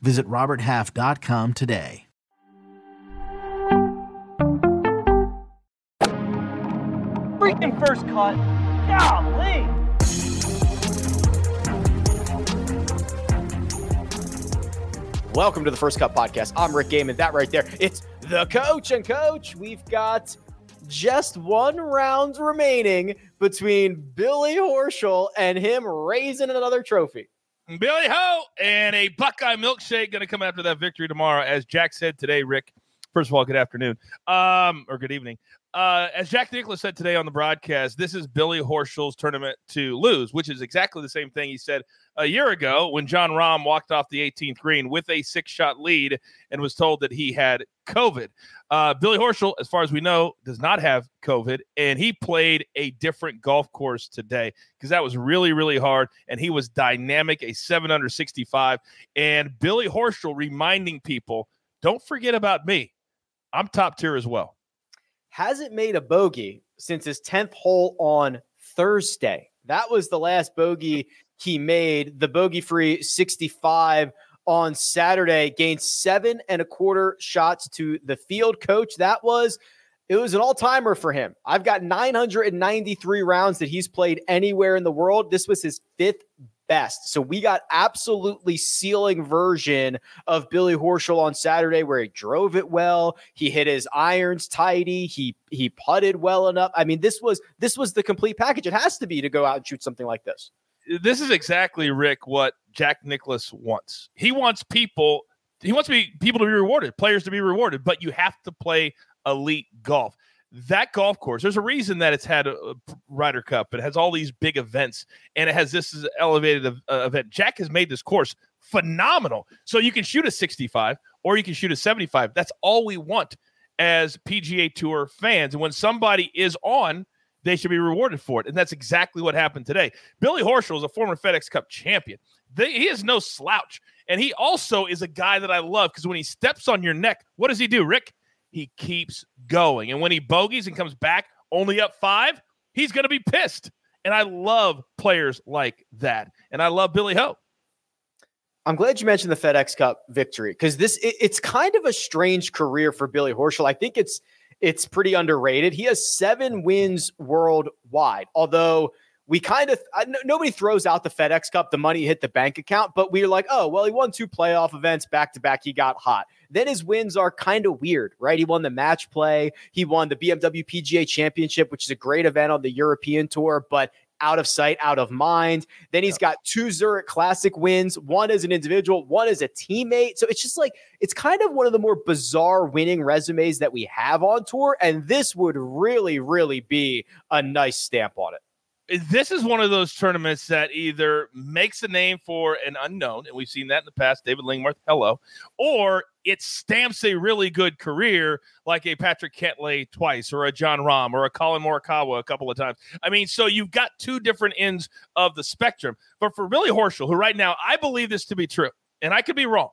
Visit RobertHalf.com today. Freaking first cut. Golly. Welcome to the First Cut Podcast. I'm Rick Gehman. That right there, it's the coach. And coach, we've got just one round remaining between Billy Horschel and him raising another trophy. Billy Ho and a Buckeye milkshake going to come after that victory tomorrow. As Jack said today, Rick. First of all, good afternoon um, or good evening. Uh, as Jack Nicklaus said today on the broadcast, this is Billy Horschel's tournament to lose, which is exactly the same thing he said a year ago when Jon Rahm walked off the 18th green with a six shot lead and was told that he had COVID. Uh, Billy Horschel, as far as we know, does not have COVID, and he played a different golf course today because that was really, really hard, and he was dynamic, a 7 under 65. And Billy Horschel reminding people, don't forget about me. I'm top tier as well hasn't made a bogey since his 10th hole on Thursday. That was the last bogey he made, the bogey free 65 on Saturday, gained seven and a quarter shots to the field coach. That was it was an all-timer for him. I've got 993 rounds that he's played anywhere in the world. This was his fifth best. So we got absolutely ceiling version of Billy Horschel on Saturday where he drove it well, he hit his irons tidy, he he putted well enough. I mean, this was this was the complete package. It has to be to go out and shoot something like this. This is exactly Rick what Jack Nicklaus wants. He wants people he wants to be people to be rewarded, players to be rewarded, but you have to play elite golf that golf course, there's a reason that it's had a, a Ryder Cup. It has all these big events, and it has this elevated uh, event. Jack has made this course phenomenal. So you can shoot a 65 or you can shoot a 75. That's all we want as PGA Tour fans. And when somebody is on, they should be rewarded for it. And that's exactly what happened today. Billy Horschel is a former FedEx Cup champion. They, he is no slouch. And he also is a guy that I love because when he steps on your neck, what does he do, Rick? He keeps going. And when he bogeys and comes back only up five, he's going to be pissed. And I love players like that. And I love Billy Ho. I'm glad you mentioned the FedEx Cup victory because this it, it's kind of a strange career for Billy Horschel. I think it's it's pretty underrated. He has seven wins worldwide, although we kind of uh, nobody throws out the FedEx Cup, the money hit the bank account, but we are like, oh well, he won two playoff events back to back. He got hot. Then his wins are kind of weird, right? He won the match play, he won the BMW PGA Championship, which is a great event on the European Tour, but out of sight, out of mind. Then he's got two Zurich Classic wins, one as an individual, one as a teammate. So it's just like, it's kind of one of the more bizarre winning resumes that we have on tour. And this would really, really be a nice stamp on it this is one of those tournaments that either makes a name for an unknown, and we've seen that in the past, David Lingmerth, hello, or it stamps a really good career like a Patrick Cantlay twice, or a Jon Rahm, or a Collin Morikawa a couple of times. I mean, so you've got two different ends of the spectrum. But for Billy Horschel, who right now I believe this to be true, and I could be wrong,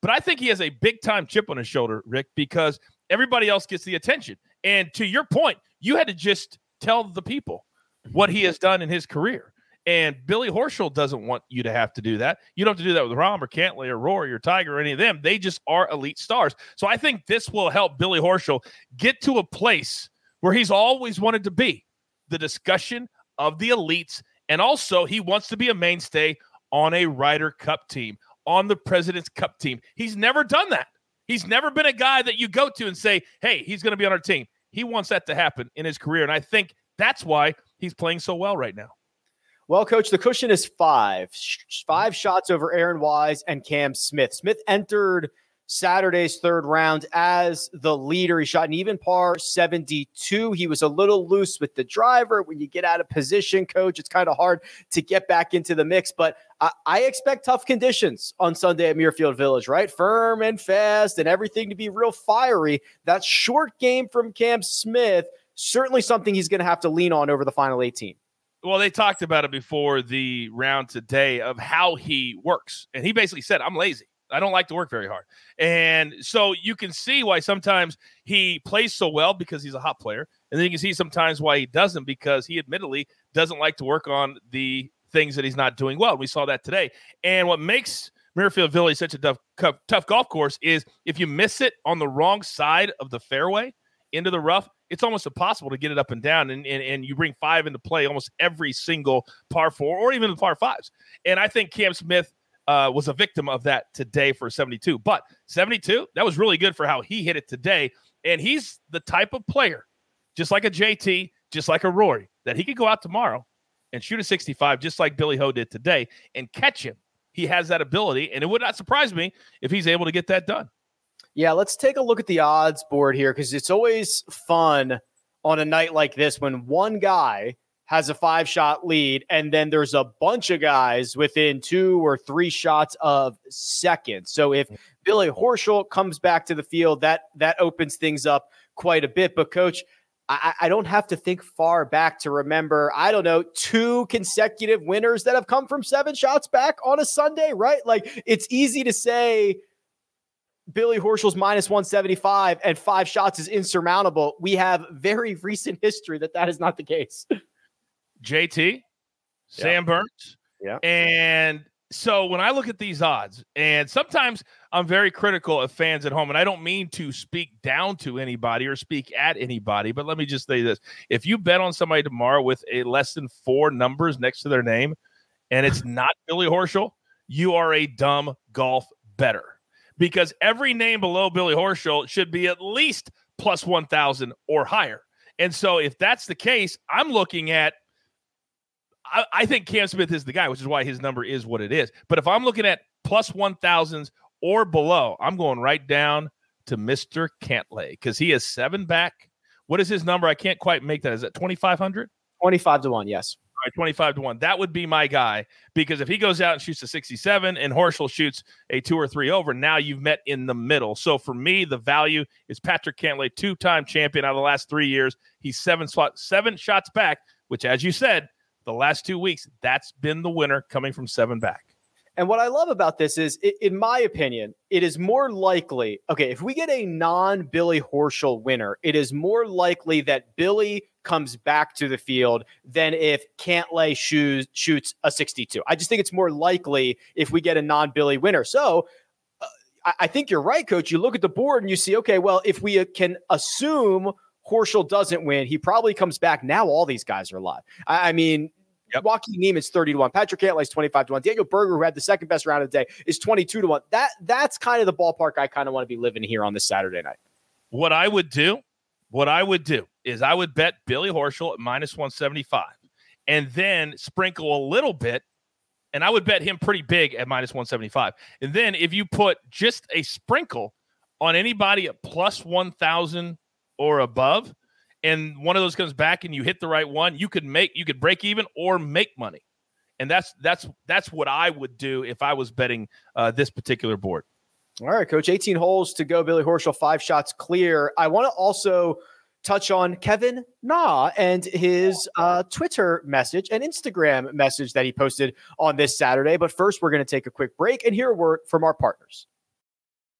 but I think he has a big time chip on his shoulder, Rick, because everybody else gets the attention. And to your point, you had to just tell the people what he has done in his career. And Billy Horschel doesn't want you to have to do that. You don't have to do that with Rahm or Cantlay or Rory or Tiger or any of them. They just are elite stars. So I think this will help Billy Horschel get to a place where he's always wanted to be the discussion of the elites. And also, he wants to be a mainstay on a Ryder Cup team, on the President's Cup team. He's never done that. He's never been a guy that you go to and say, hey, he's going to be on our team. He wants that to happen in his career. And I think that's why he's playing so well right now. Well, coach, the cushion is five. Five shots over Aaron Wise and Cam Smith. Smith entered Saturday's third round as the leader. He shot an even par 72. He was a little loose with the driver. When you get out of position, coach, it's kind of hard to get back into the mix. But I, I expect tough conditions on Sunday at Muirfield Village, right? Firm and fast and everything to be real fiery. That short game from Cam Smith, certainly something he's going to have to lean on over the final 18. Well, they talked about it before the round today of how he works. And he basically said, I'm lazy. I don't like to work very hard. And so you can see why sometimes he plays so well because he's a hot player. And then you can see sometimes why he doesn't because he admittedly doesn't like to work on the things that he's not doing well. We saw that today. And what makes Muirfield Village such a tough, tough golf course is if you miss it on the wrong side of the fairway into the rough, it's almost impossible to get it up and down. And, and, and you bring five into play almost every single par four or even the par fives. And I think Cam Smith uh, was a victim of that today for 72. But 72, that was really good for how he hit it today. And he's the type of player, just like a JT, just like a Rory, that he could go out tomorrow and shoot a 65, just like Billy Ho did today, and catch him. He has that ability, and it would not surprise me if he's able to get that done. Yeah, let's take a look at the odds board here because it's always fun on a night like this when one guy has a five shot lead, and then there's a bunch of guys within two or three shots of second. So if mm. Billy Horschel comes back to the field, that that opens things up quite a bit. But coach, I, I don't have to think far back to remember, I don't know, two consecutive winners that have come from seven shots back on a Sunday, right? Like it's easy to say Billy Horschel's minus 175 and five shots is insurmountable. We have very recent history that that is not the case. JT, Sam Burns. Yeah. And so when I look at these odds, and sometimes I'm very critical of fans at home, and I don't mean to speak down to anybody or speak at anybody, but let me just say this. If you bet on somebody tomorrow with a less than four numbers next to their name and it's not Billy Horschel, you are a dumb golf bettor because every name below Billy Horschel should be at least plus 1,000 or higher. And so if that's the case, I'm looking at I, I think Cam Smith is the guy, which is why his number is what it is. But if I'm looking at plus plus one thousands or below, I'm going right down to Mr. Cantlay because he is seven back. What is his number? I can't quite make that. Is that 2,500? 25 to 1, yes. Right, 25 to 1. That would be my guy because if he goes out and shoots a 67 and Horschel shoots a two or three over, now you've met in the middle. So for me, the value is Patrick Cantlay, two time champion out of the last three years. He's seven, spot, seven shots back, which, as you said, the last two weeks, that's been the winner coming from seven back. And what I love about this is, in my opinion, it is more likely. Okay, if we get a non Billy Horschel winner, it is more likely that Billy comes back to the field than if Cantlay shoots, shoots a 62. I just think it's more likely if we get a non Billy winner. So uh, I, I think you're right, coach. You look at the board and you see, okay, well, if we uh, can assume Horschel doesn't win, he probably comes back. Now all these guys are alive. I, I mean, Yep. Joaquin Niemann's 30 to 1. Patrick Cantlay's 25 to 1. Daniel Berger, who had the second best round of the day, is 22 to 1. That that's kind of the ballpark I kind of want to be living here on this Saturday night. What I would do, what I would do is I would bet Billy Horschel at minus 175 and then sprinkle a little bit. And I would bet him pretty big at minus 175. And then if you put just a sprinkle on anybody at plus 1,000 or above, and one of those comes back and you hit the right one, you could make you could break even or make money. And that's that's that's what I would do if I was betting uh, this particular board. All right, coach, 18 holes to go. Billy Horschel, five shots clear. I want to also touch on Kevin Na and his uh, Twitter message and Instagram message that he posted on this Saturday. But first, we're going to take a quick break and hear a word from our partners.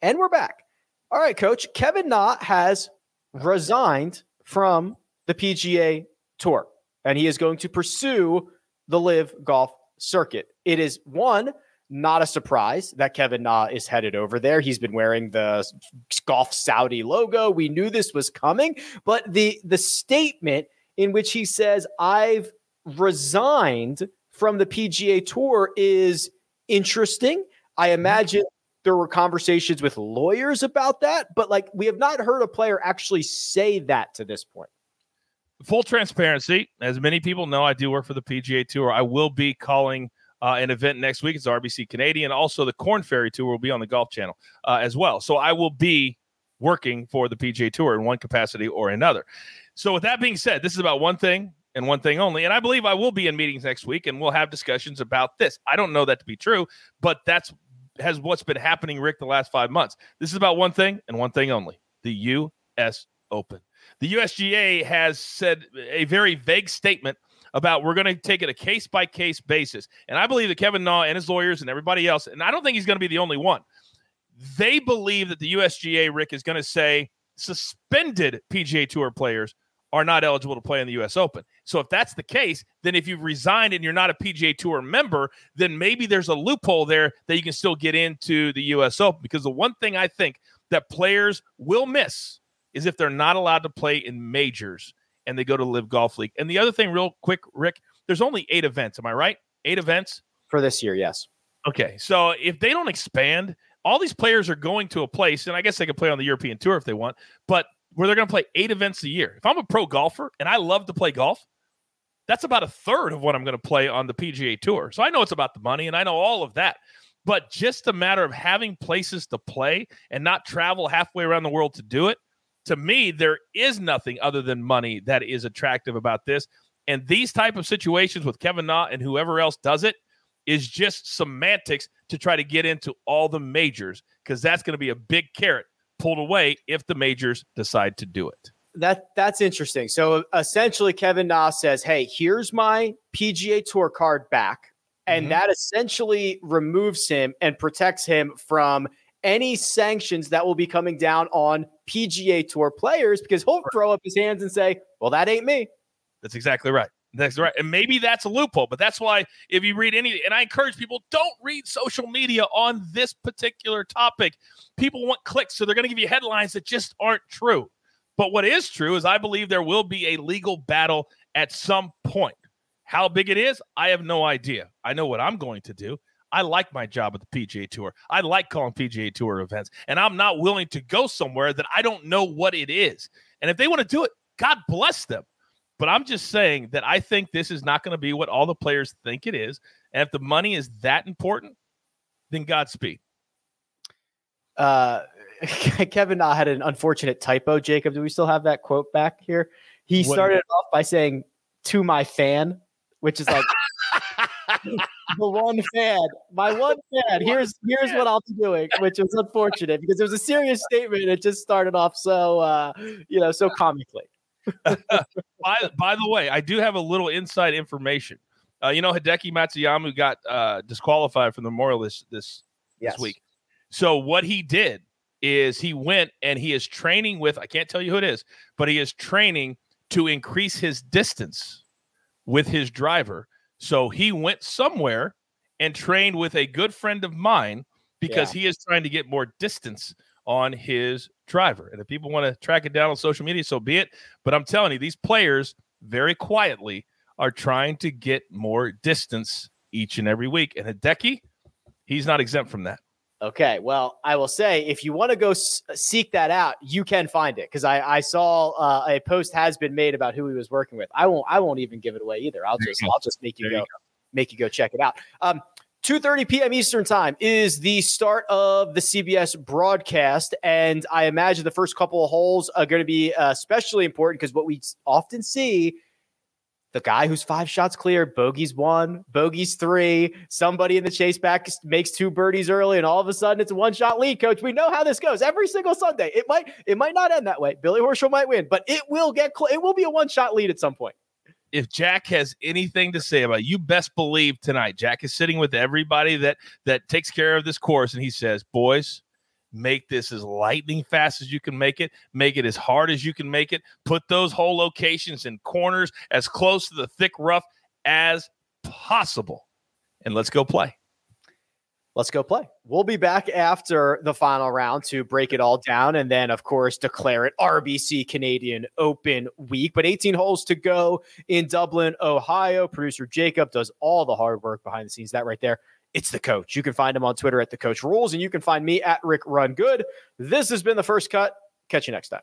And we're back. All right, coach. Kevin Na has resigned from the PGA Tour, and he is going to pursue the LIV Golf Circuit. It is one not a surprise that Kevin Na is headed over there. He's been wearing the Golf Saudi logo. We knew this was coming, but the the statement in which he says, "I've resigned from the PGA Tour," is interesting. I imagine there were conversations with lawyers about that, but like we have not heard a player actually say that to this point. Full transparency, as many people know, I do work for the PGA Tour. I will be calling uh, an event next week. It's RBC Canadian. Also, the Corn Ferry Tour will be on the Golf Channel uh, as well. So I will be working for the PGA Tour in one capacity or another. So, with that being said, this is about one thing and one thing only. And I believe I will be in meetings next week and we'll have discussions about this. I don't know that to be true, but that's has what's been happening, Rick, the last five months. This is about one thing and one thing only the U.S. Open. The USGA has said a very vague statement about we're going to take it a case by case basis. And I believe that Kevin Na and his lawyers and everybody else, and I don't think he's going to be the only one, they believe that the USGA, Rick, is going to say suspended PGA Tour players are not eligible to play in the US Open. So if that's the case, then if you've resigned and you're not a PGA Tour member, then maybe there's a loophole there that you can still get into the US Open. Because the one thing I think that players will miss is if they're not allowed to play in majors and they go to LIV Golf League. And the other thing, real quick, Rick, there's only eight events. Am I right? Eight events for this year. Yes. Okay. So if they don't expand, all these players are going to a place, and I guess they could play on the European Tour if they want, but where they're going to play eight events a year. If I'm a pro golfer and I love to play golf, that's about a third of what I'm going to play on the PGA Tour. So I know it's about the money and I know all of that. But just a matter of having places to play and not travel halfway around the world to do it, to me, there is nothing other than money that is attractive about this. And these type of situations with Kevin Na and whoever else does it is just semantics to try to get into all the majors because that's going to be a big carrot pulled away if the majors decide to do it. That that's interesting. So essentially, Kevin Na says, "Hey, here's my PGA Tour card back," and mm-hmm. that essentially removes him and protects him from any sanctions that will be coming down on PGA Tour players because he'll throw up his hands and say, "Well, that ain't me." That's exactly right. That's right. And maybe that's a loophole, but that's why if you read any, and I encourage people, don't read social media on this particular topic. People want clicks, so they're going to give you headlines that just aren't true. But what is true is I believe there will be a legal battle at some point. How big it is, I have no idea. I know what I'm going to do. I like my job at the PGA Tour. I like calling PGA Tour events, and I'm not willing to go somewhere that I don't know what it is. And if they want to do it, God bless them. But I'm just saying that I think this is not going to be what all the players think it is. And if the money is that important, then Godspeed. Uh, Kevin Na had an unfortunate typo. Jacob, do we still have that quote back here? He what started off by saying "to my fan," which is like the one fan, my one fan. Here's here's what I'll be doing, which is unfortunate because it was a serious statement. It just started off so uh, you know so comically. By, by the way, I do have a little inside information. Uh, you know, Hideki Matsuyama got uh, disqualified from the Memorial this this, yes. this week. So what he did is he went and he is training with I can't tell you who it is, but he is training to increase his distance with his driver. So he went somewhere and trained with a good friend of mine because yeah. he is trying to get more distance on his driver. And if people want to track it down on social media, so be it. But I'm telling you, these players very quietly are trying to get more distance each and every week. And Hideki, he's not exempt from that. Okay, well, I will say if you want to go s- seek that out, you can find it because I, I saw uh, a post has been made about who he was working with. I won't I won't even give it away either. I'll just I'll just make you go, you go, make you go check it out. Um, 2:30 p.m. Eastern Time is the start of the CBS broadcast, and I imagine the first couple of holes are going to be uh, especially important because what we often see the guy who's five shots clear, bogeys one, bogeys three, somebody in the chase back makes two birdies early, and all of a sudden it's a one shot lead. Coach, we know how this goes every single Sunday. It might it might not end that way. Billy Horschel might win, but it will get cl- it will be a one shot lead at some point if Jack has anything to say about it, you best believe tonight Jack is sitting with everybody that that takes care of this course and he says, "Boys, make this as lightning fast as you can make it, make it as hard as you can make it, put those hole locations and corners as close to the thick rough as possible. And let's go play." Let's go play. We'll be back after the final round to break it all down and then, of course, declare it RBC Canadian Open week. But 18 holes to go in Dublin, Ohio. Producer Jacob does all the hard work behind the scenes. That right there, it's the coach. You can find him on Twitter at the coach rules, and you can find me at Rick Run Good. This has been the first cut. Catch you next time.